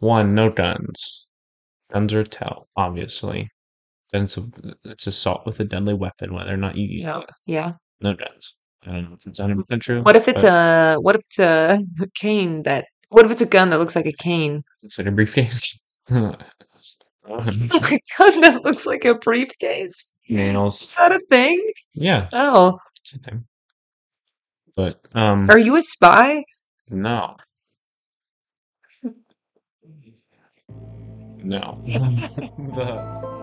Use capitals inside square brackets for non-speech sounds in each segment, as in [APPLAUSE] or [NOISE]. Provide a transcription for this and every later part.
One, no guns. Guns are a tell, obviously. Then it's, a, it's assault with a deadly weapon, whether or not you use Yeah. it. Yeah. No guns. I don't know if it's 100% true. What if it's but a what if it's a [LAUGHS] cane that what if it's a gun that looks like a cane? Looks like a briefcase. [LAUGHS] a gun that looks like a briefcase? Is Nails. that a thing? Yeah, Oh. it's a thing. But, um, Are you a spy? no. No. [LAUGHS] [LAUGHS] the,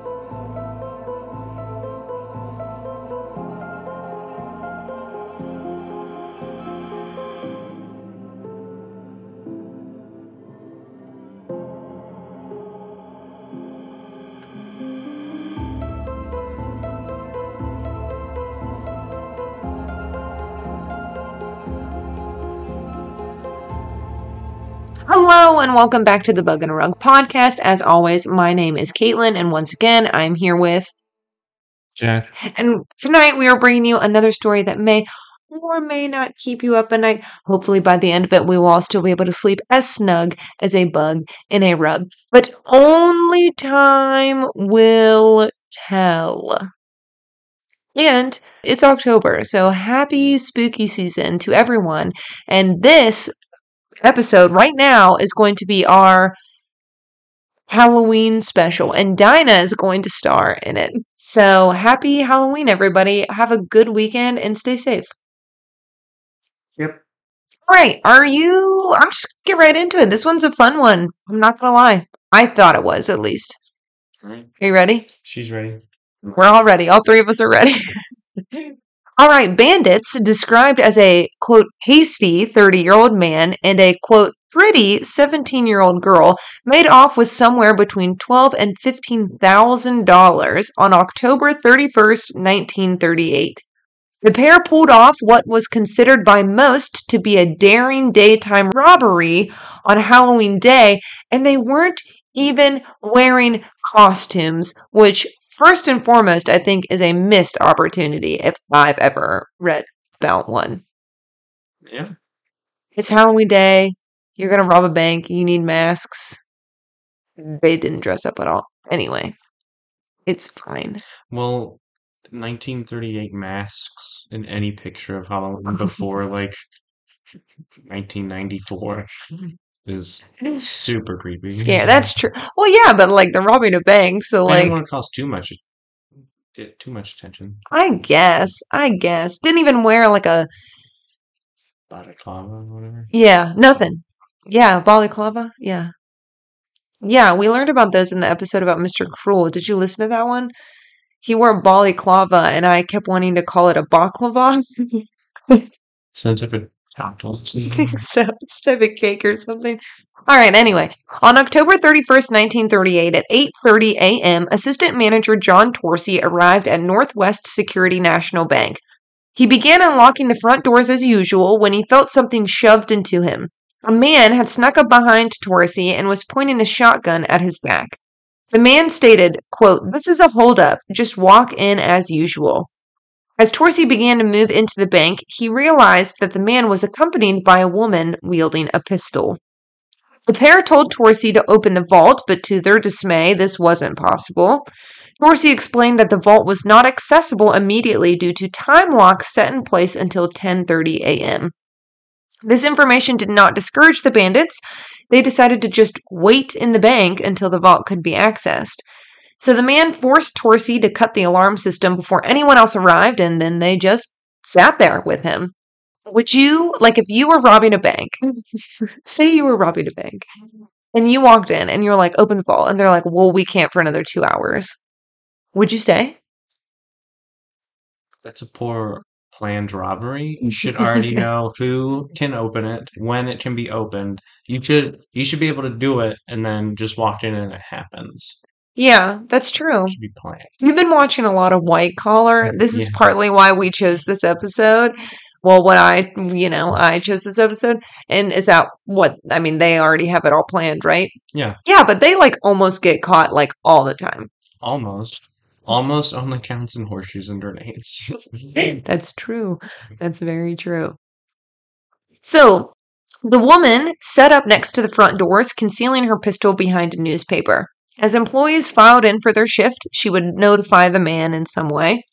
Hello and welcome back to the Bug in a Rug podcast. As always, my name is Caitlin, and once again, I'm here with. Jack. And tonight we are bringing you another story that may or may not keep you up at night. Hopefully, by the end of it, we will all still be able to sleep as snug as a bug in a rug. But only time will tell. And it's October, so happy spooky season to everyone. And this episode right now is going to be our Halloween special, and Dinah is going to star in it. So happy Halloween, everybody. Have a good weekend and stay safe. Yep. All right, are you? I'm just gonna get right into it. This one's a fun one. I'm not gonna lie. I thought it was at least. Alright. Are you ready? She's ready. We're all ready. All three of us are ready. [LAUGHS] all right, bandits described as a quote hasty 30 year old man and a quote pretty 17 year old girl made off with somewhere between 12 and 15 thousand dollars on October 31st, 1938. The pair pulled off what was considered by most to be a daring daytime robbery on Halloween Day, and they weren't even wearing costumes, which, first and foremost, I think is a missed opportunity if I've ever read about one. Yeah. It's Halloween Day, you're gonna rob a bank, you need masks. They didn't dress up at all. Anyway, it's fine. Well, 1938 masks in any picture of Halloween before like 1994 is [LAUGHS] super creepy. Yeah, [LAUGHS] that's true. Well, yeah, but like they're robbing a bank, so like. I didn't like want to cause too much get too much attention. I guess, I guess didn't even wear like a Balaclava or whatever. yeah, nothing. Yeah, balaclava. Yeah, yeah. We learned about those in the episode about Mr. Cruel. Did you listen to that one? He wore balaclava, and I kept wanting to call it a baklava. [LAUGHS] Sounds like a chocolate. [LAUGHS] [LAUGHS] so it's type of cake or something. All right. Anyway, on October 31st, 1938, at 8:30 a.m., Assistant Manager John Torsey arrived at Northwest Security National Bank. He began unlocking the front doors as usual when he felt something shoved into him. A man had snuck up behind Torsey and was pointing a shotgun at his back. The man stated, quote, This is a holdup. Just walk in as usual. As Torsey began to move into the bank, he realized that the man was accompanied by a woman wielding a pistol. The pair told Torsey to open the vault, but to their dismay, this wasn't possible. Torsey explained that the vault was not accessible immediately due to time locks set in place until 10:30 a.m. This information did not discourage the bandits. They decided to just wait in the bank until the vault could be accessed. So the man forced Torsey to cut the alarm system before anyone else arrived, and then they just sat there with him. Would you, like, if you were robbing a bank, [LAUGHS] say you were robbing a bank, and you walked in and you're like, open the vault, and they're like, well, we can't for another two hours. Would you stay? That's a poor planned robbery. You should [LAUGHS] already know who can open it, when it can be opened. You should you should be able to do it and then just walk in and it happens. Yeah, that's true. Should be planned. You've been watching a lot of White Collar. This is Yeah. partly why we chose this episode. Well, what I, you know, I chose this episode, and is that what I mean? They already have it all planned, right? Yeah. Yeah, but they like almost get caught like all the time. Almost. Almost only counts in horseshoes and grenades. [LAUGHS] That's true. That's very true. So, The woman set up next to the front doors, concealing her pistol behind a newspaper. As employees filed in for their shift, she would notify the man in some way.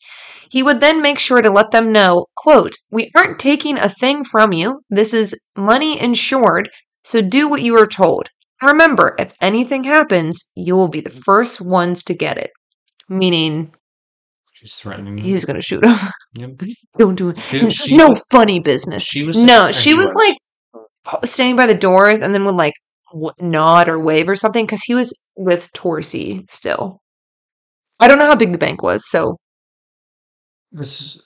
He would then make sure to let them know, quote, "We aren't taking a thing from you. This is money insured, so do what you are told. Remember, if anything happens, you will be the first ones to get it." Meaning She's threatening. he was going to shoot him. Yep. [LAUGHS] Don't do it. No funny business. She was No, she he was like standing by the doors and then would like nod or wave or something because he was with Torsi still. I don't know how big the bank was, so This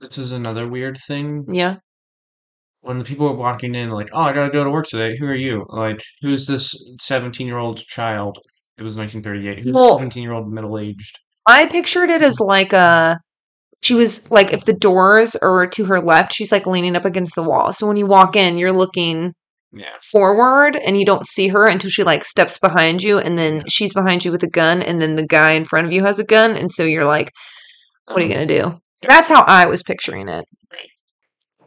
this is another weird thing. yeah. When the people were walking in, like, oh, I gotta go to work today. Who are you? Like, who's this seventeen-year-old child? It was 1938. Who's Well- seventeen-year-old middle-aged? I pictured it as like a. She was like, if the doors are to her left, she's like leaning up against the wall. So when you walk in, you're looking Yeah. forward and you don't see her until she like steps behind you and then she's behind you with a gun and then the guy in front of you has a gun and so you're like what are you uh-huh. going to do? That's how i was picturing it. Right.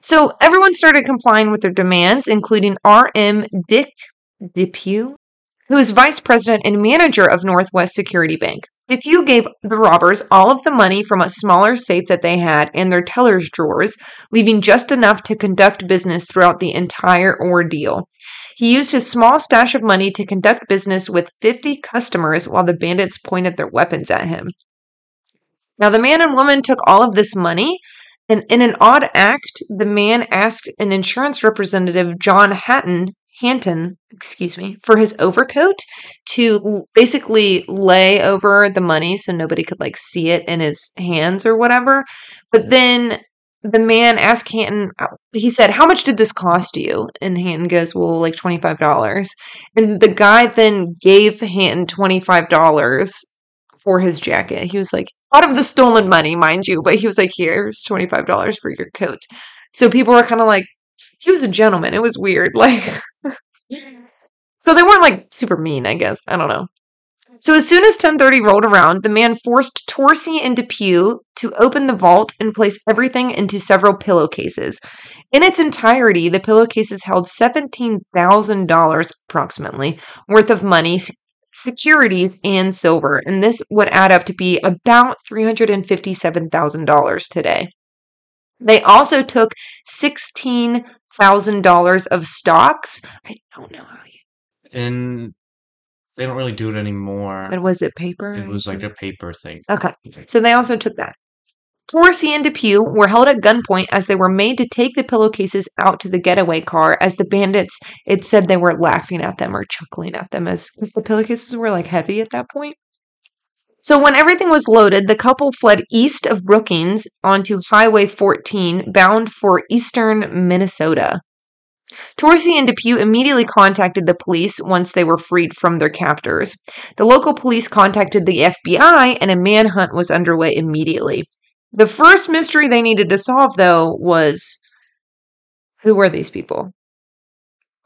so everyone started complying with their demands including rm dick depew who is vice president and manager of northwest security bank Depew gave the robbers all of the money from a smaller safe that they had in their teller's drawers leaving just enough to conduct business throughout the entire ordeal. He used his small stash of money to conduct business with 50 customers while the bandits pointed their weapons at him. Now, the man and woman took all of this money, and in an odd act, the man asked an insurance representative, John Hatton, Hanton, excuse me, for his overcoat to basically lay over the money so nobody could like see it in his hands or whatever. But then the man asked Hanton, uh, he said, How much did this cost you? And Hanton goes, Well, like $25. And the guy then gave Hanton $25 for his jacket. He was like, out of the stolen money, mind you, but he was like, Here's $25 for your coat. So people were kind of like, He was a gentleman. It was weird. [LAUGHS] Like, so they weren't like super mean, I guess. I don't know. So as soon as 1030 rolled around, the man forced Torsi and Depew to open the vault and place everything into several pillowcases. In its entirety, the pillowcases held $17,000 approximately worth of money, securities, and silver, and this would add up to be about $357,000 today. They also took $16,000 of stocks. I don't know how you. And they don't really do it anymore. But was it paper? It was like a paper thing. Okay. So they also took that. Torsi and Depew were held at gunpoint as they were made to take the pillowcases out to the getaway car as the bandits, it said they were laughing at them or chuckling at them as, as the pillowcases were like heavy at that point. So when everything was loaded, the couple fled east of Brookings onto Highway 14 bound for eastern Minnesota. Torsi and Depew immediately contacted the police once they were freed from their captors. The local police contacted the FBI and a manhunt was underway immediately. The first mystery they needed to solve, though, was who were these people?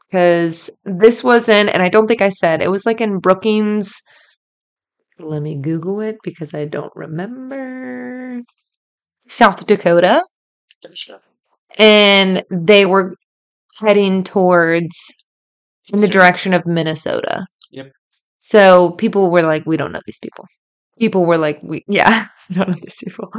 Because this was in, and I don't think I said, it was like in Brookings. Let me Google it because I don't remember. South Dakota. And they were heading towards in the direction of Minnesota. Yep. So people were like, we don't know these people. People were like, we, yeah, [LAUGHS] we don't know these people.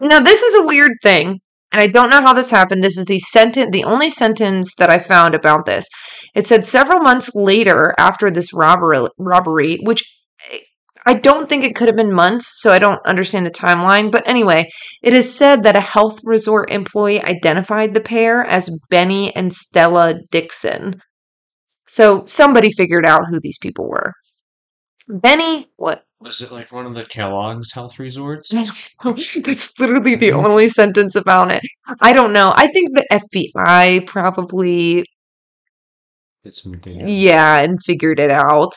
Now, this is a weird thing, and I don't know how this happened. This is the sentence, the only sentence that I found about this. It said several months later after this robbery, robbery, which I- don't think it could have been months, so I don't understand the timeline. But anyway, it is said that a health resort employee identified the pair as Bennie and Stella Dickson. So somebody figured out who these people were. Bennie, what? Was it like one of the Kellogg's health resorts? I don't know. It's literally the mm-hmm. only sentence about it. I don't know. I think the FBI probably, Did some digging. yeah, and figured it out.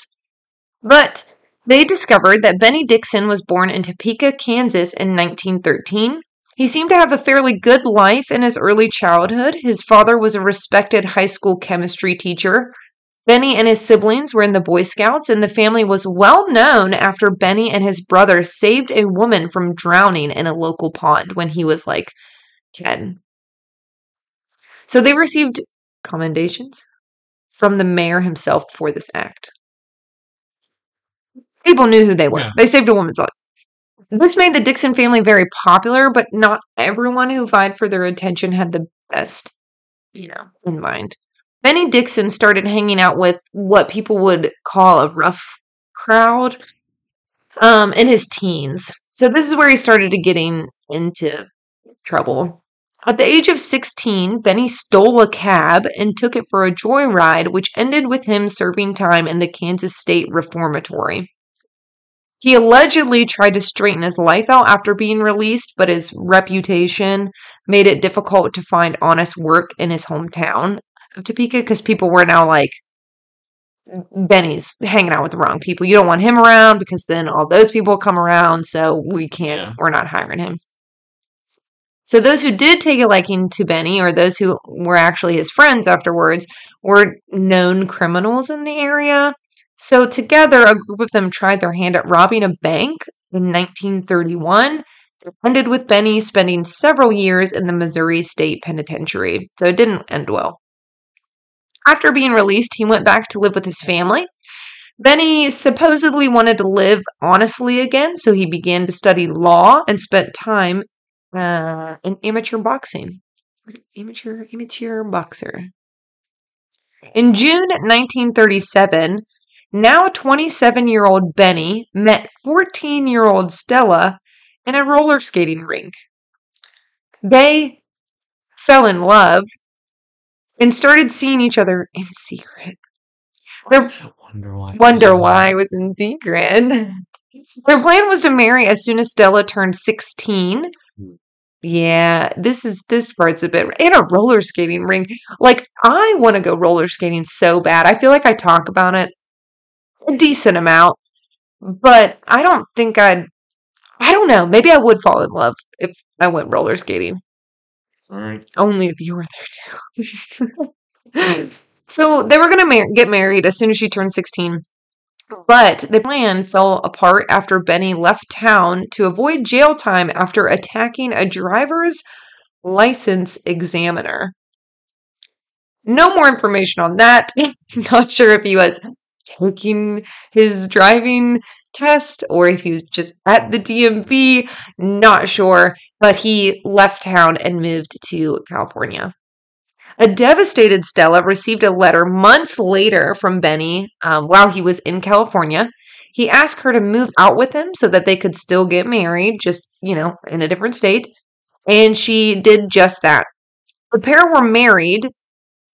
But they discovered that Bennie Dickson was born in Topeka, Kansas in 1913. He seemed to have a fairly good life in his early childhood. His father was a respected high school chemistry teacher. Bennie and his siblings were in the Boy Scouts, and the family was well known after Bennie and his brother saved a woman from drowning in a local pond when he was like 10. So they received commendations from the mayor himself for this act. People knew who they were. Yeah. They saved a woman's life. This made the Dickson family very popular, but not everyone who vied for their attention had the best, you know, in mind. Bennie Dickson started hanging out with what people would call a rough crowd um, in his teens. So this is where he started getting into trouble. At the age of 16, Bennie stole a cab and took it for a joyride, which ended with him serving time in the Kansas State Reformatory. He allegedly tried to straighten his life out after being released, but his reputation made it difficult to find honest work in his hometown of Topeka because people were now like, Bennie's hanging out with the wrong people. You don't want him around because then all those people come around, so we can't, Yeah. we're not hiring him. So those who did take a liking to Bennie, or those who were actually his friends afterwards, were known criminals in the area. So together, a group of them tried their hand at robbing a bank in 1931. It ended with Bennie spending several years in the Missouri State Penitentiary. So it didn't end well. After being released, he went back to live with his family. Bennie supposedly wanted to live honestly again, so he began to study law and spent time uh, in amateur boxing. Amateur, amateur boxer. In June 1937, now 27 year old Bennie met 14 year old Stella in a roller skating rink. They fell in love and started seeing each other in secret. Their Wonder why. wonder why it was in secret. Their plan was to marry as soon as Stella turned 16. Hmm. Yeah, this is this part's a bit in a roller skating rink. Like I want to go roller skating so bad. I feel like I talk about it a decent amount, but I don't think I'd I don't know. Maybe I would fall in love if I went roller skating. All right. Only if you were there too. [LAUGHS] so they were going to mar- get married as soon as she turned 16. But the plan fell apart after Bennie left town to avoid jail time after attacking a driver's license examiner. No more information on that. [LAUGHS] Not sure if he was taking his driving test or if he was just at the DMV. Not sure. But he left town and moved to California. A devastated Stella received a letter months later from Bennie um, while he was in California. He asked her to move out with him so that they could still get married, just, you know, in a different state. And she did just that. The pair were married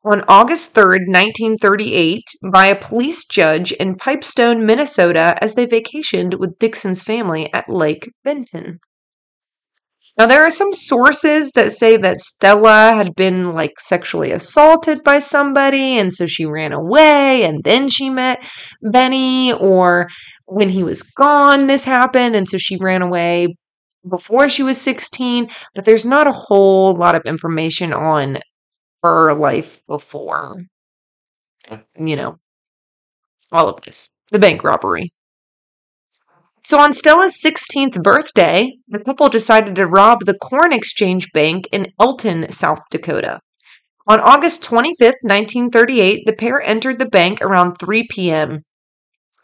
on August 3rd, 1938, by a police judge in Pipestone, Minnesota, as they vacationed with Dickson's family at Lake Benton. Now, there are some sources that say that Stella had been like sexually assaulted by somebody, and so she ran away, and then she met Bennie, or when he was gone, this happened, and so she ran away before she was 16. But there's not a whole lot of information on her life before, you know, all of this. The bank robbery. So on Stella's 16th birthday, the couple decided to rob the Corn Exchange Bank in Elkton, South Dakota. On August 25th, 1938, the pair entered the bank around 3 p.m.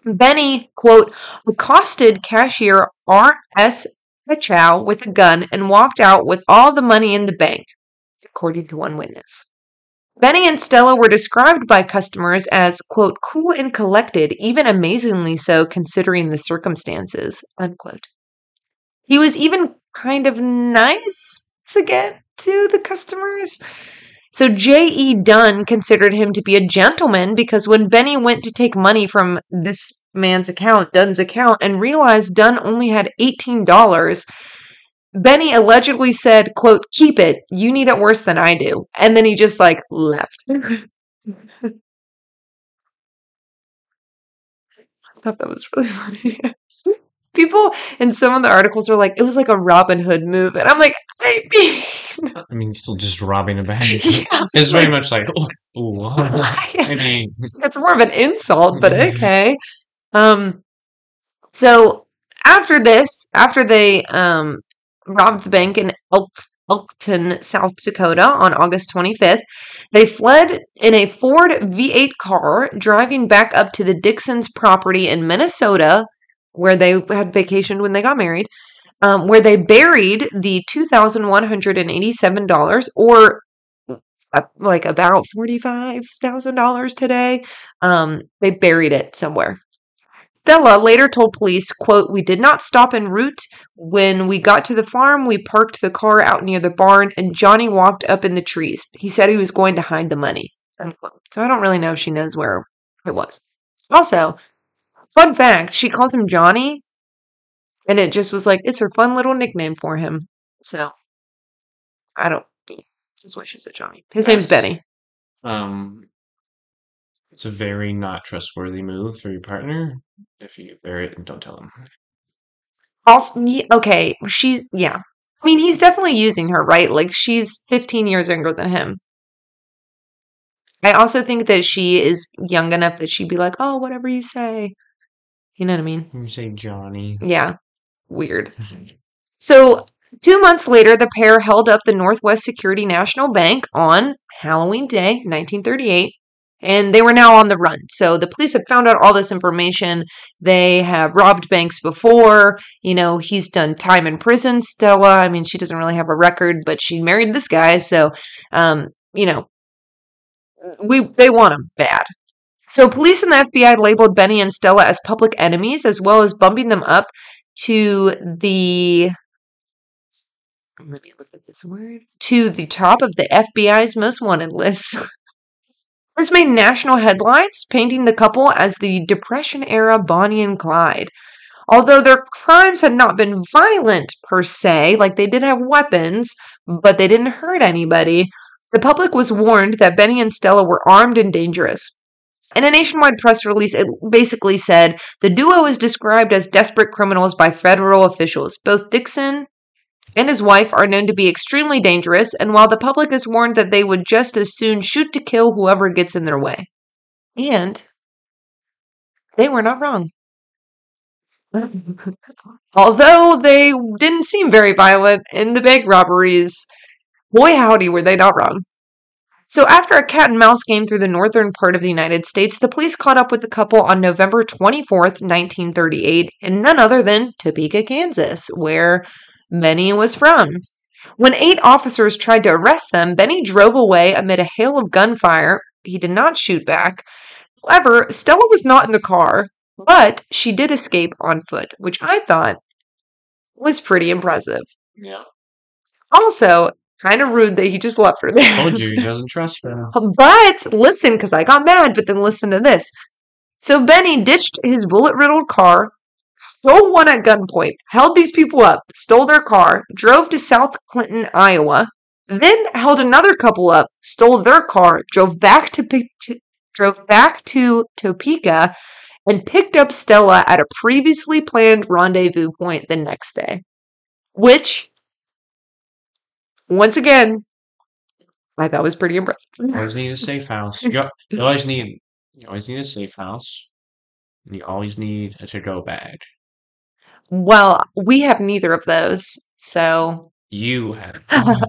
Bennie, quote, accosted cashier R.S. Pechow with a gun and walked out with all the money in the bank, according to one witness. Bennie and Stella were described by customers as, quote, cool and collected, even amazingly so considering the circumstances, unquote. He was even kind of nice again to the customers. So J.E. Dunn considered him to be a gentleman because when Bennie went to take money from this man's account, Dunn's account, and realized Dunn only had $18, Bennie allegedly said, quote, keep it. You need it worse than I do. And then he just like left. [LAUGHS] I thought that was really [LAUGHS] funny. People in some of the articles were like, it was like a Robin Hood move. And I'm like, I mean, [LAUGHS] I mean, still just robbing a bank. Yeah, It's very much like, oh, ooh, I maybe. it's more of an insult, but okay. Um, so after this, after they um robbed the bank in El- Elkton, South Dakota on August 25th. They fled in a Ford V8 car, driving back up to the Dicksons' property in Minnesota, where they had vacationed when they got married, um, where they buried the $2,187 or uh, like about $45,000 today. Um, they buried it somewhere. Stella later told police, quote, We did not stop en route. When we got to the farm, we parked the car out near the barn and Johnny walked up in the trees. He said he was going to hide the money. Unquote. So I don't really know if she knows where it was. Also, fun fact, she calls him Johnny and it just was like it's her fun little nickname for him. So I don't just wish it's a Johnny. His name's Nice. Bennie. Um, it's a very not trustworthy move for your partner if you bury it and don't tell him. Also, ye- okay, she's yeah. I mean, he's definitely using her, right? Like she's 15 years younger than him. I also think that she is young enough that she'd be like, "Oh, whatever you say." You know what I mean? You say Johnny. Yeah. Weird. [LAUGHS] So, two months later, the pair held up the Northwest Security National Bank on Halloween Day, 1938, and they were now on the run. So, the police had found out all this information. They have robbed banks before. You know, he's done time in prison. Stella, I mean, she doesn't really have a record, but she married this guy. So, um, you know, we they want him bad. So, police and the FBI labeled Bennie and Stella as public enemies, as well as bumping them up to the let me look at this word to the top of the FBI's most wanted list. [LAUGHS] this made national headlines, painting the couple as the Depression era Bonnie and Clyde. Although their crimes had not been violent per se, like they did have weapons, but they didn't hurt anybody, the public was warned that Bennie and Stella were armed and dangerous. In a nationwide press release, it basically said the duo is described as desperate criminals by federal officials. Both Dickson and his wife are known to be extremely dangerous, and while the public is warned that they would just as soon shoot to kill whoever gets in their way. And they were not wrong. [LAUGHS] Although they didn't seem very violent in the bank robberies, boy howdy were they not wrong. So, after a cat and mouse game through the northern part of the United States, the police caught up with the couple on November 24th, 1938, in none other than Topeka, Kansas, where Bennie was from. When eight officers tried to arrest them, Bennie drove away amid a hail of gunfire. He did not shoot back. However, Stella was not in the car, but she did escape on foot, which I thought was pretty impressive. Yeah. Also, kind of rude that he just left her there. Told you he [LAUGHS] doesn't trust her. But listen, because I got mad, but then listen to this. So Bennie ditched his bullet riddled car, stole one at gunpoint, held these people up, stole their car, drove to South Clinton, Iowa, then held another couple up, stole their car, drove back to, to drove back to Topeka, and picked up Stella at a previously planned rendezvous point the next day. Which, once again, I thought was pretty impressive. You always need a safe house. You, you always need you always need a safe house. You always need a to go bag. Well, we have neither of those. So, You have [LAUGHS]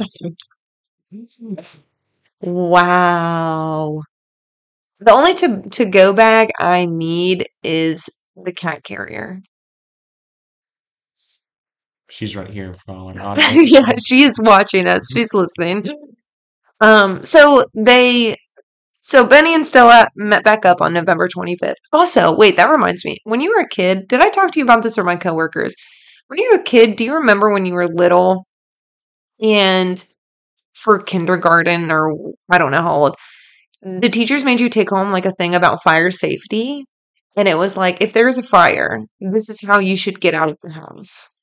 wow. The only to to go bag I need is the cat carrier. she's right here following [LAUGHS] yeah, she is watching us. She's listening. [LAUGHS] Um, so they so Bennie and Stella met back up on November 25th. Also, wait, that reminds me. When you were a kid, did I talk to you about this or my coworkers? When you were a kid, do you remember when you were little and for kindergarten or I don't know how old, the teachers made you take home like a thing about fire safety? And it was like, if there's a fire, this is how you should get out of the house.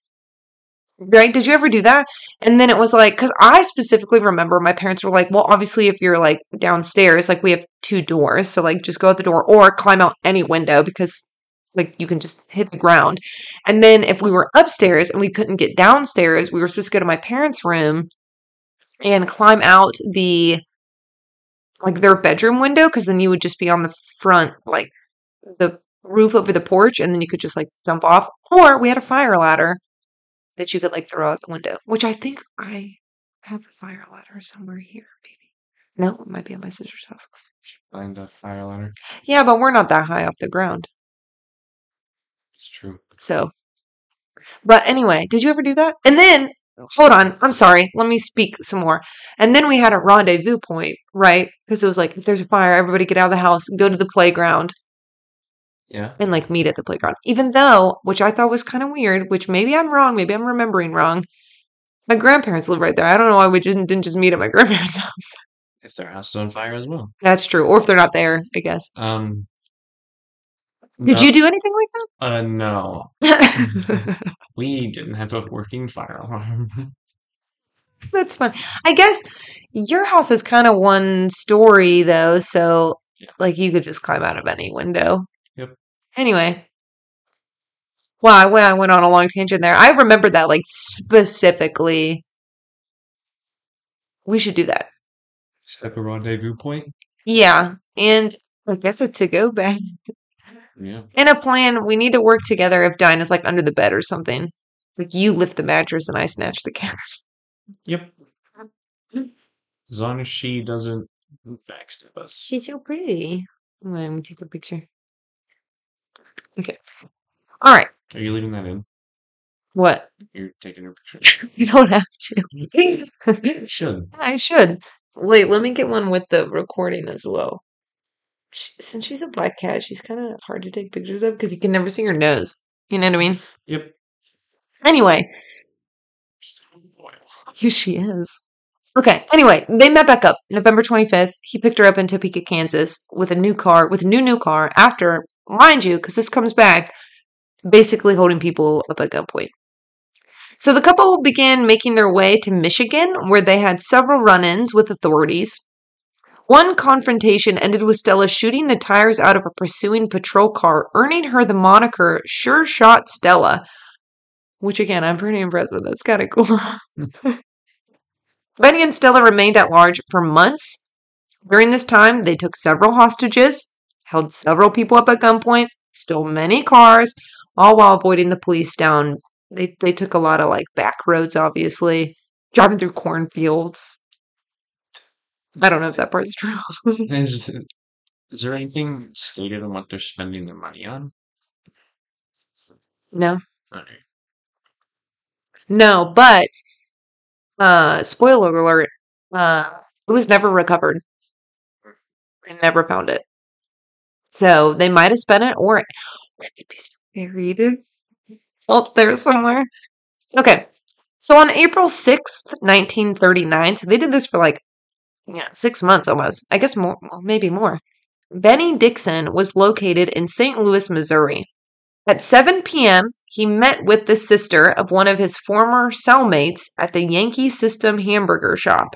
Right? Did you ever do that? And then it was like, because I specifically remember my parents were like, well, obviously, if you're like downstairs, like we have two doors. So, like, just go out the door or climb out any window because, like, you can just hit the ground. And then if we were upstairs and we couldn't get downstairs, we were supposed to go to my parents' room and climb out the, like, their bedroom window because then you would just be on the front, like, the roof over the porch and then you could just, like, jump off. Or we had a fire ladder that you could like throw out the window, which I think I have the fire ladder somewhere here, maybe. No, it might be at my sister's house. Find a fire ladder. Yeah, but we're not that high off the ground. It's true. So, but anyway, did you ever do that? And then, hold on, I'm sorry. Let me speak some more. And then we had a rendezvous point, right? Because it was like, if there's a fire, everybody get out of the house, go to the playground, Yeah. and like meet at the playground. Even though, which I thought was kind of weird, which maybe I'm wrong, maybe I'm remembering wrong. My grandparents live right there. I don't know why we just didn't just meet at my [LAUGHS] grandparents' house. If their house is on fire as well. That's true. Or if they're not there, I guess. Um. Did no- you do anything like Uh, no. [LAUGHS] We didn't have a working fire alarm. [LAUGHS] That's fun. I guess your house is kind of one story though, so Yeah. like you could just climb out of any window. Yep. Anyway. Wow, I went, I went on a long tangent there. I remember that like specifically. We should do that. Set up a rendezvous point. Yeah. And I guess a to go bag. Yeah. And a plan. We need to work together if Dinah's like under the bed or something. Like you lift the mattress and I snatch the couch. Yep. As long as she doesn't backstab us. She's so pretty. Let me take a picture. Okay. All right. Are you leaving that in? What? You're taking her picture. [LAUGHS] You don't have to. You should. [LAUGHS] I should. Wait, let me get one with the recording as well. She, since she's a black cat, she's kind of hard to take pictures of because you can never see her nose. You know what I mean? Yep. Anyway, here she is. Okay. Anyway, they met back up November 25th. He picked her up in Topeka, Kansas with a new car, with a new, new car after, mind you, because this comes back, basically holding people up at gunpoint. So the couple began making their way to Michigan, where they had several run ins with authorities. One confrontation ended with Stella shooting the tires out of a pursuing patrol car, earning her the moniker Sure Shot Stella, which again, I'm pretty impressed with. That's kind of cool. [LAUGHS] Bennie and Stella remained at large for months. During this time, they took several hostages, held several people up at gunpoint, stole many cars, all while avoiding the police down. They they took a lot of like back roads, obviously, driving through cornfields. I don't know if that part's true. [LAUGHS] Is, is there anything stated on what they're spending their money on? no, Okay. no, but uh, spoiler alert, uh, it was never recovered. They never found it. So they might have spent it, or could be still buried up there somewhere. Okay. So on April 6th, 1939, so they did this for like, yeah, six months almost. I guess more, well, maybe more. Bennie Dickson was located in St. Louis, Missouri. At 7 p.m., he met with the sister of one of his former cellmates at the Yankee System hamburger shop.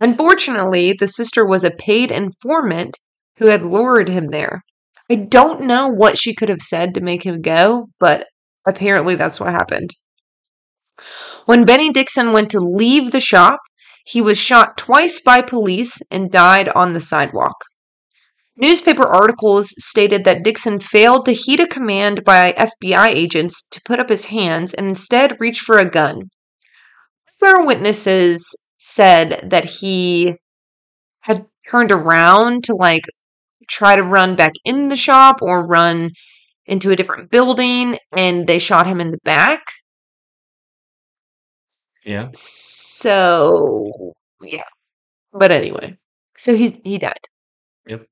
Unfortunately, the sister was a paid informant who had lured him there. I don't know what she could have said to make him go, but apparently that's what happened. When Bennie Dickson went to leave the shop, he was shot twice by police and died on the sidewalk. Newspaper articles stated that Dickson failed to heed a command by FBI agents to put up his hands and instead reached for a gun. Other witnesses said that he had turned around to like try to run back in the shop or run into a different building and they shot him in the back. Yeah. So, yeah. But anyway, so he's he died. Yep.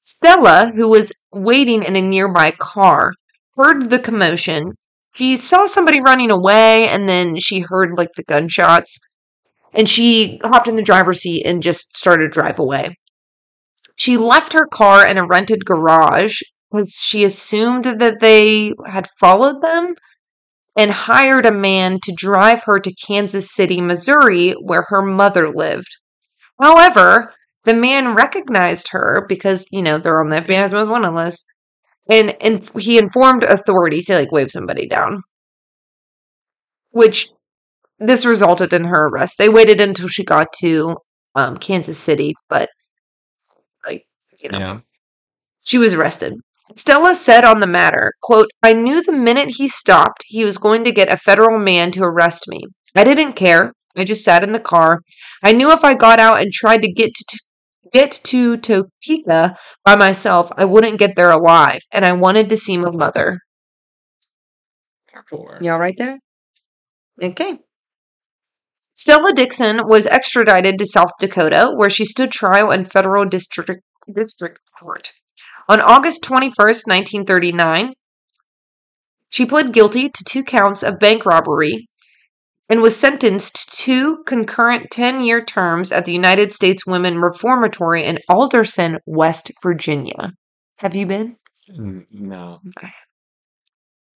Stella, who was waiting in a nearby car, heard the commotion. She saw somebody running away and then she heard like the gunshots and she hopped in the driver's seat and just started to drive away. She left her car in a rented garage because she assumed that they had followed them and hired a man to drive her to Kansas City, Missouri, where her mother lived. However, the man recognized her because, you know, they're on the FBI's most wanted list. And, and he informed authorities, he like waved somebody down. Which this resulted in her arrest. They waited until she got to um, Kansas City, but you know, Yeah. she was arrested. Stella said on the matter, quote, I knew the minute he stopped, he was going to get a federal man to arrest me. I didn't care. I just sat in the car. I knew if I got out and tried to get to get to Topeka by myself, I wouldn't get there alive, and I wanted to see my mother. Sure. Y'all right there? Okay. Stella Dickson was extradited to South Dakota, where she stood trial in federal district district court. On August 21st, 1939, she pled guilty to two counts of bank robbery and was sentenced to two concurrent 10 year terms at the United States Women Reformatory in Alderson, West Virginia. Have you been? No.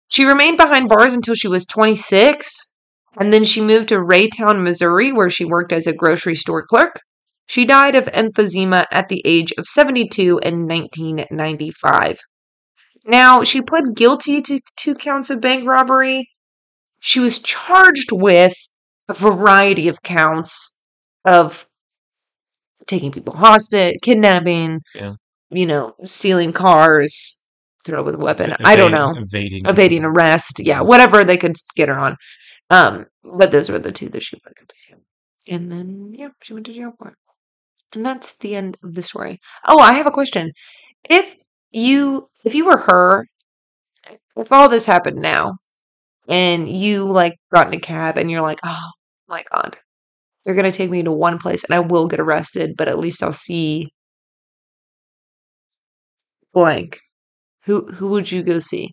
She remained behind bars until she was 26, and then she moved to Raytown, Missouri, where she worked as a grocery store clerk. She died of emphysema at the age of 72 in 1995. Now, she pled guilty to two counts of bank robbery. She was charged with a variety of counts of taking people hostage, kidnapping, Yeah. you know, stealing cars, throw with a weapon. I don't know Evading- Evading. evading arrest. Yeah, whatever they could get her on. Um, but those were the two that she pled guilty to. And then yeah, she went to jail for it. And that's the end of the story. Oh, I have a question. If you if you were her, if all this happened now, and you like got in a cab and you're like, oh my god, they're gonna take me to one place and I will get arrested, but at least I'll see blank. Who who would you go see?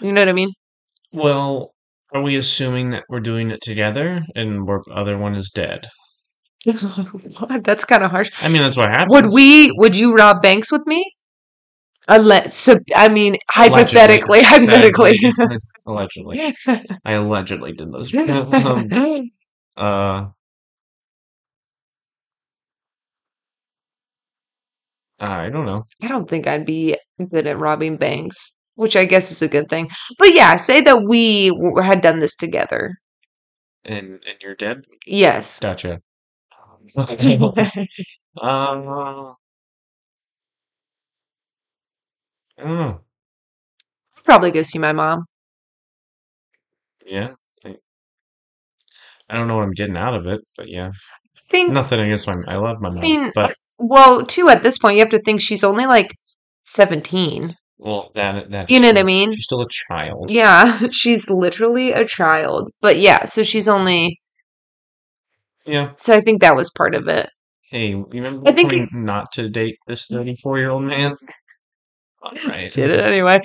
You know what I mean? Well, are we assuming that we're doing it together and our other one is dead? [LAUGHS] That's kind of harsh. I mean, that's what happens. Would we? Would you rob banks with me? Unless, so, I mean, hypothetically, hypothetically. [LAUGHS] [LAUGHS] Allegedly. I allegedly did those. um, uh, I don't know. I don't think I'd be good at robbing banks, which I guess is a good thing. But yeah, say that we w- had done this together. And and you're dead. Yes. Gotcha. [LAUGHS] [LAUGHS] Uh, I. I'd probably go see my mom. Yeah. I, I don't know what I'm getting out of it, but yeah. I think, Nothing against my. I love my mom, mean, but well, too, at this point, you have to think she's only like 17. Well, that that You know what I mean? She's still a child. Yeah, [LAUGHS] she's literally a child. But yeah, so she's only, Yeah. so I think that was part of it. Hey, you remember I think telling not to date this 34 year old man? All right. did it anyway.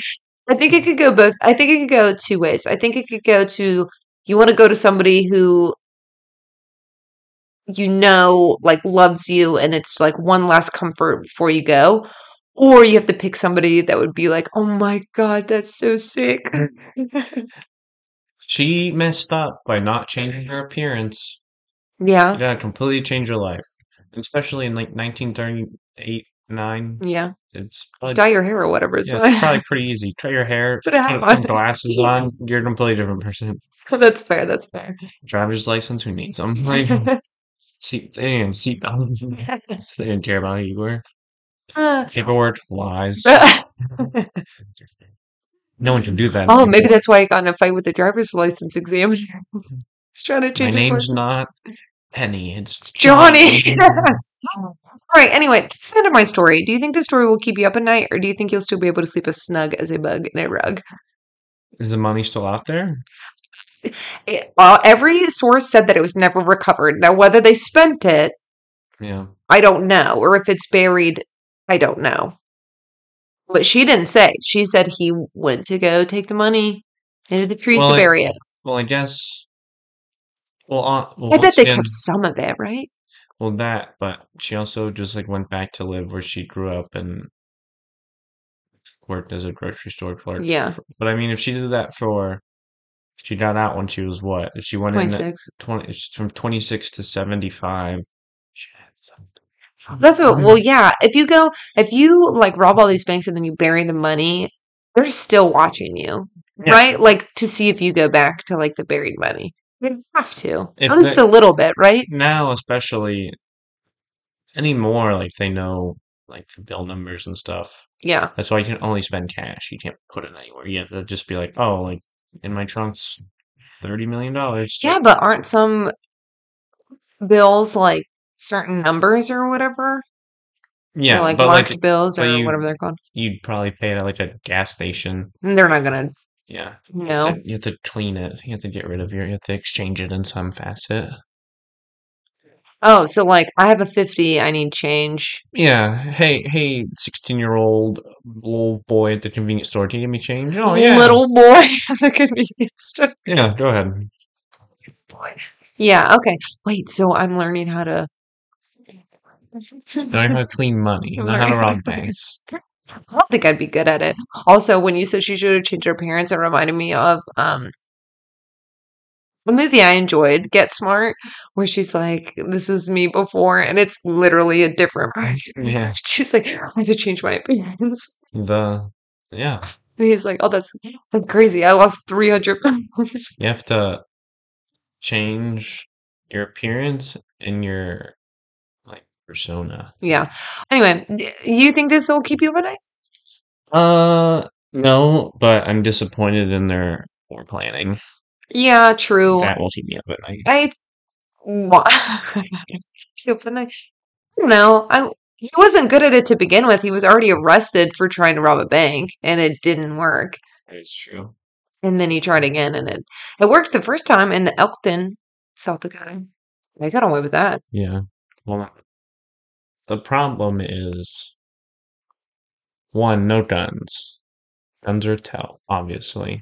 I think it could go both. I think it could go two ways. I think it could go to you want to go to somebody who you know like loves you and it's like one last comfort before you go or you have to pick somebody that would be like oh my god that's so sick mm. [LAUGHS] She messed up by not changing her appearance. yeah You gotta completely change your life. Especially in like 1938, 9. yeah It's probably, dye your hair or whatever it's yeah, fine it's probably [LAUGHS] pretty easy. Try your hair, Put a put on. glasses [LAUGHS] on. You're a completely different person. that's fair that's fair Driver's license, who needs them? Like, seat, they didn't even seat belts. They didn't care about who you were. Ah. Paperwork, lies. [LAUGHS] [LAUGHS] No one can do that. oh maybe that's why I got in a fight with the driver's license examiner [LAUGHS] he's trying to change his name's license. not Penny. It's Johnny. All right. Anyway, that's the end of my story. Do you think the story will keep you up at night, or do you think you'll still be able to sleep as snug as a bug in a rug? Is the money still out there? It, uh, every source said that it was never recovered. Now, whether they spent it, Yeah. I don't know, or if it's buried, I don't know. But she didn't say. She said he went to go take the money into the tree Well, to I- bury it. Well, I guess. Well, uh, well I bet they again, kept some of it, right? well that, but she also just like went back to live where she grew up and worked as a grocery store clerk. Yeah. But I mean, if she did that for, she got out when she was what? If she went in at 20, it's from 26 to 75. She had something. That's what, well, yeah. If you go, if you like rob all these banks and then you bury the money, they're still watching you, Yeah. right? Like to see if you go back to like the buried money. You have to, If at least they- a little bit, right? now especially anymore like they know like the bill numbers and stuff Yeah. that's why you can only spend cash you can't put it anywhere you have to just be like oh like in my trunks thirty million dollars. Yeah, but aren't some bills like certain numbers or whatever? yeah, or like but marked like bills or you- whatever they're called. you'd probably pay it at like a gas station. Mm, they're not gonna Yeah, you you have, know. to, you have to clean it. You have to get rid of your. You have to exchange it in some facet. Oh, so like I have a fifty, I need change. Yeah. Hey, hey, sixteen-year-old little boy at the convenience store. Can you give me change? Oh yeah. Little boy [LAUGHS] at the convenience store. Yeah. Go ahead. Boy. Yeah, okay. Wait, so I'm learning how to Learn how to [LAUGHS] clean money, not how to rob banks. I don't think I'd be good at it. Also, when you said she should have changed her parents, it reminded me of um a movie I enjoyed, Get Smart, where she's like, "This was me before," and it's literally a different person. [LAUGHS] Yeah. She's like, "I had to change my appearance." The yeah. And he's like, "Oh, that's that's crazy. I lost three hundred pounds." You have to change your appearance and your persona. Yeah. Anyway, you think this will keep you up at night? Uh, no, but I'm disappointed in their their planning. Yeah, true. That will keep me up at night. I [LAUGHS] keep up at night. I don't know. I he wasn't good at it to begin with. He was already arrested for trying to rob a bank, and it didn't work. That is true. And then he tried again, and it it worked the first time in the Elkton, South Dakota. They got away with that. Yeah. Well, the problem is one, no guns. Guns are tell, obviously.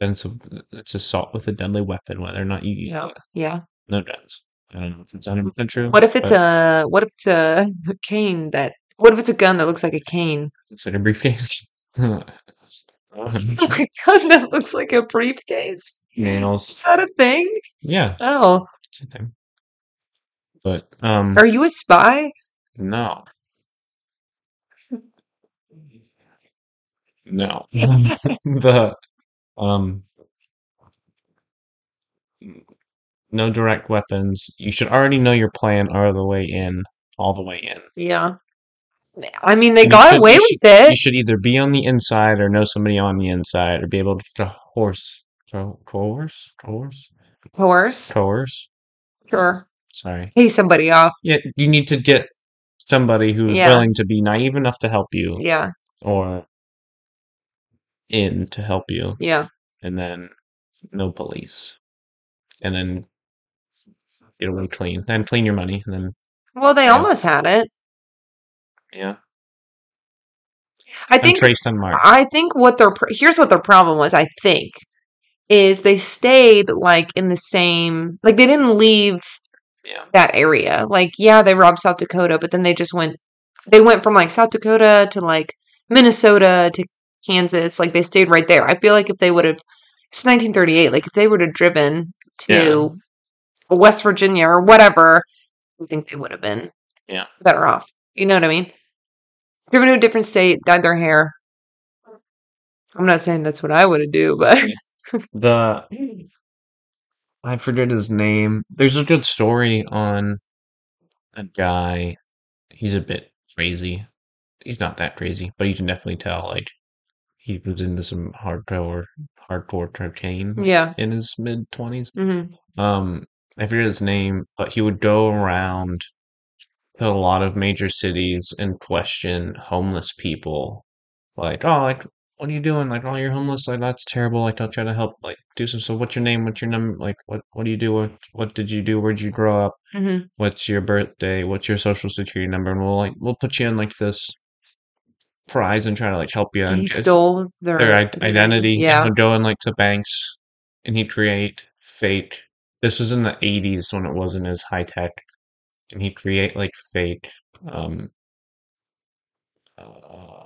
Then it's, it's assault with a deadly weapon, whether or not you use Yeah. it. Yeah. No guns. I don't know if it's 100% true. What if it's but a what if it's a [LAUGHS] cane that what if it's a gun that looks like a cane? Looks like a briefcase. [LAUGHS] a gun that looks like a briefcase? Is Nails. that a thing? Yeah, Oh. it's a thing. But, um, Are you a spy? No. No. [LAUGHS] the, um, no direct weapons. You should already know your plan all the way in, all the way in. Yeah. I mean, they You got should- away you with You it. should either be on the inside or know somebody on the inside or be able to horse, co- coerce, coerce, Coerce. coerce. Sure. Sorry. Pay somebody off. Yeah, you need to get somebody who's Yeah. willing to be naive enough to help you Yeah. or in to help you Yeah. and then no police and then get away clean then clean your money and then Well, they Yeah. almost had it. yeah I and think. traced and marked I think what their pr- here's what their problem was. I think is they stayed like in the same like they didn't leave yeah that area. Like, yeah, they robbed South Dakota, but then they just went they went from like South Dakota to like Minnesota to Kansas. Like they stayed right there. I feel like if they would have it's 1938, like if they would have driven to West Virginia or whatever, I think they would have been Yeah. better off. You know what I mean? Driven to a different state, dyed their hair. I'm not saying that's what I would have do, but the [LAUGHS] i forget his name. There's a good story on a guy. He's a bit crazy. He's not that crazy but you can definitely tell like he was into some hardcore hardcore cocaine yeah. in his mid 20s hmm um i forget his name but he would go around to a lot of major cities and question homeless people. Like oh like what are you doing? Like oh you're homeless? Like that's terrible. Like i'll try to help like do some so what's your name? What's your number like what what do you do? What what did you do? Where'd you grow up? Hmm what's your birthday? What's your social security number? And we'll like we'll put you in like this prize and try to like help you. He and it's- stole their, their i- identity. Yeah. He'd go in like to banks and he'd create fake. This was in the 80s when it wasn't as high tech. And he'd create like fake um, uh,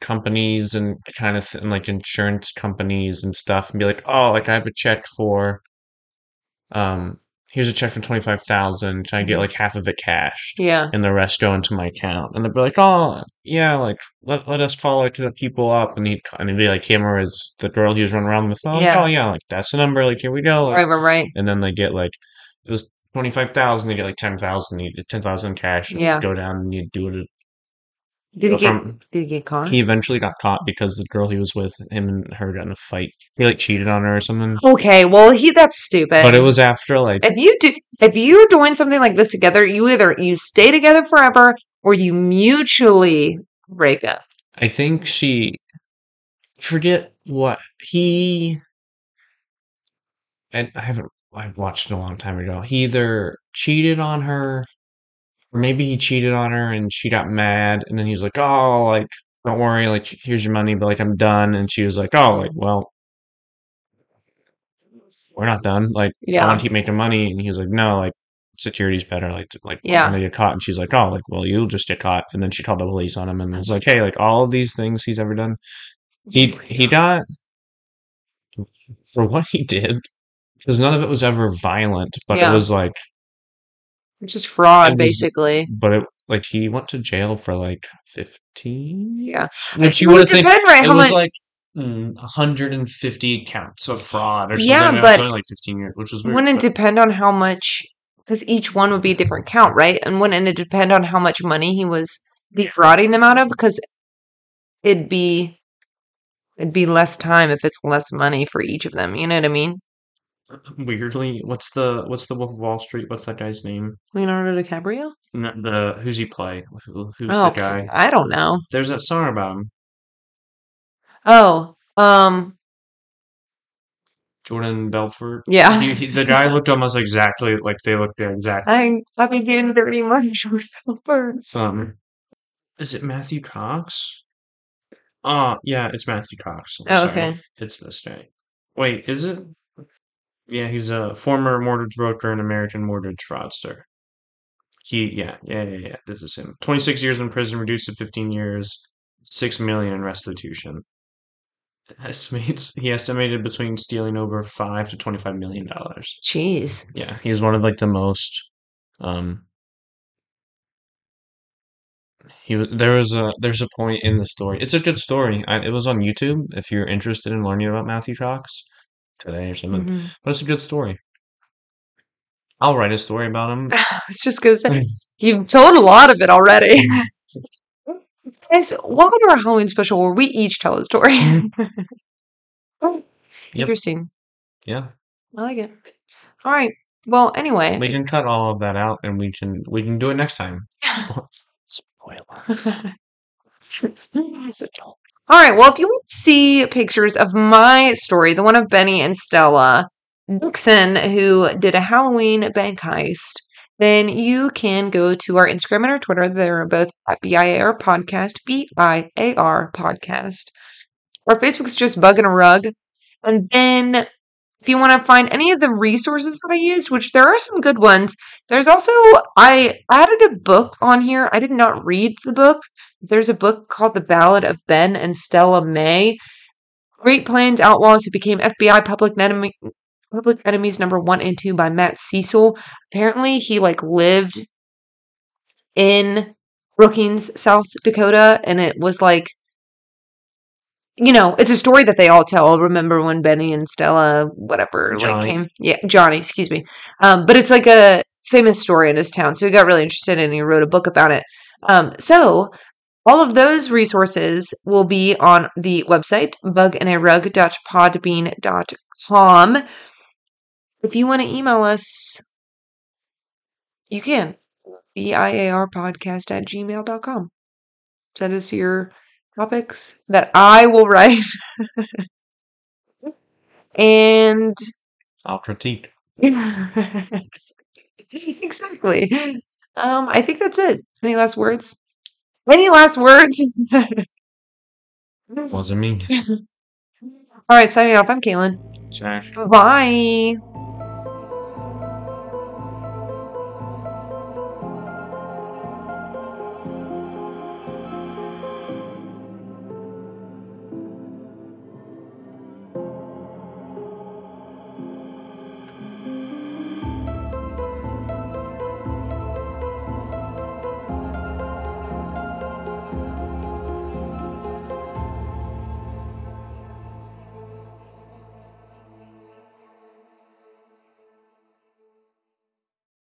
companies and kind of th- and like insurance companies and stuff and be like, oh, like I have a check for, um, here's a check for 25,000. Can I get Mhm. like half of it cashed? Yeah. and the rest go into my account. And they'd be like, oh, yeah, like, let, let us call like the people up. And he'd, and it'd be like him or his, the girl he was running around with. Oh, Yeah. oh, yeah, like, that's the number. Like, here we go. Like, Right, right, right. And then they get like, it was 25,000, they get like 10,000, you get 10,000 cash. And Yeah. you go down and you do it. Did he get did he get caught? he eventually got caught because the girl he was with, him and her got in a fight. He like cheated on her or something. Okay, well he that's stupid. But it was after like if you do if you're doing something like this together, you either you stay together forever or you mutually break up. I think she forget what he and I haven't I watched it a long time ago. He either cheated on her or maybe he cheated on her and she got mad and then he's like, "Oh, like don't worry, like here's your money, but like I'm done." And she was like, "Oh, like well, we're not done. Like I Yeah. want to keep making money." And he was like, "No, like security's better. Like to- like Yeah. when they get caught." And she's like, "Oh, like well, you'll just get caught." And then she called the police on him and was like, "Hey, like all of these things he's ever done, he oh he got for what he did because none of it was ever violent, but Yeah. it was like, It's is fraud, was- basically. but it like he went to jail for like fifteen. Yeah. which you would think right? it was much like mm, 150 counts of fraud or something. Yeah, and it was but only like 15 years, which was weird. wouldn't it depend on how much because each one would be a different count, right? And wouldn't it depend on how much money he was defrauding them out of? Because it'd be it'd be less time if it's less money for each of them. You know what I mean? Weirdly, what's the what's the Wolf of Wall Street? What's that guy's name? Leonardo DiCaprio? No, the who's he play? Who- Who's oh, the guy? I don't know. There's that song about him. Oh, um, Jordan Belfort. yeah. He, he, the guy looked almost exactly like they looked the exact. I I've been getting dirty much first. Um, is it Matthew Cox? Oh, yeah, it's Matthew Cox. Oh, okay. It's this guy. Wait, is it? Yeah, he's a former mortgage broker and American mortgage fraudster. He, yeah, yeah, yeah, yeah. This is him. Twenty-six years in prison, reduced to fifteen years, six million in restitution. Estimates he estimated between stealing over five to twenty-five million dollars. Jeez. Yeah, he's one of like the most. Um, he was there was a there's a point in the story. It's a good story. I, it was on YouTube. If you're interested in learning about Matthew Cox today or something, Mhm. but it's a good story. I'll write a story about him. [LAUGHS] I was just gonna say you've told a lot of it already. [LAUGHS] Guys, welcome to our Halloween special where we each tell a story. [LAUGHS] Interesting. Yeah, I like it. All right. Well, anyway. we can cut all of that out, and we can we can do it next time. Spoilers. All right. Well, if you want to see pictures of my story, the one of Bennie and Stella Dickson, who did a Halloween bank heist, then you can go to our Instagram and our Twitter. They're both at BIAR Podcast, B I A R Podcast. Our Facebook's just Bug in a Rug. And then if you want to find any of the resources that I used, which there are some good ones, there's also, I added a book on here. I did not read the book. There's a book called The Ballad of Ben and Stella Mae. Great Plains Outlaws Who Became FBI Public Enemy. Public Enemies number one and two by Matt Cecil. Apparently, he like lived in Brookings, South Dakota, and it was like, you know, it's a story that they all tell. Remember when Bennie and Stella, whatever, like came? Yeah, Johnny, excuse me. Um, but it's like a famous story in his town, so he got really interested and he wrote a book about it. Um, so all of those resources will be on the website, bugandarug.podbean.com. If you want to email us, you can. B-I-A-R podcast at gmail.com. Send us your topics that I will write. [LAUGHS] and I'll critique. [LAUGHS] exactly. Um, I think that's it. Any last words? Any last words? Wasn't me. [LAUGHS] All right, signing off. I'm Kaylin. Jack. Bye.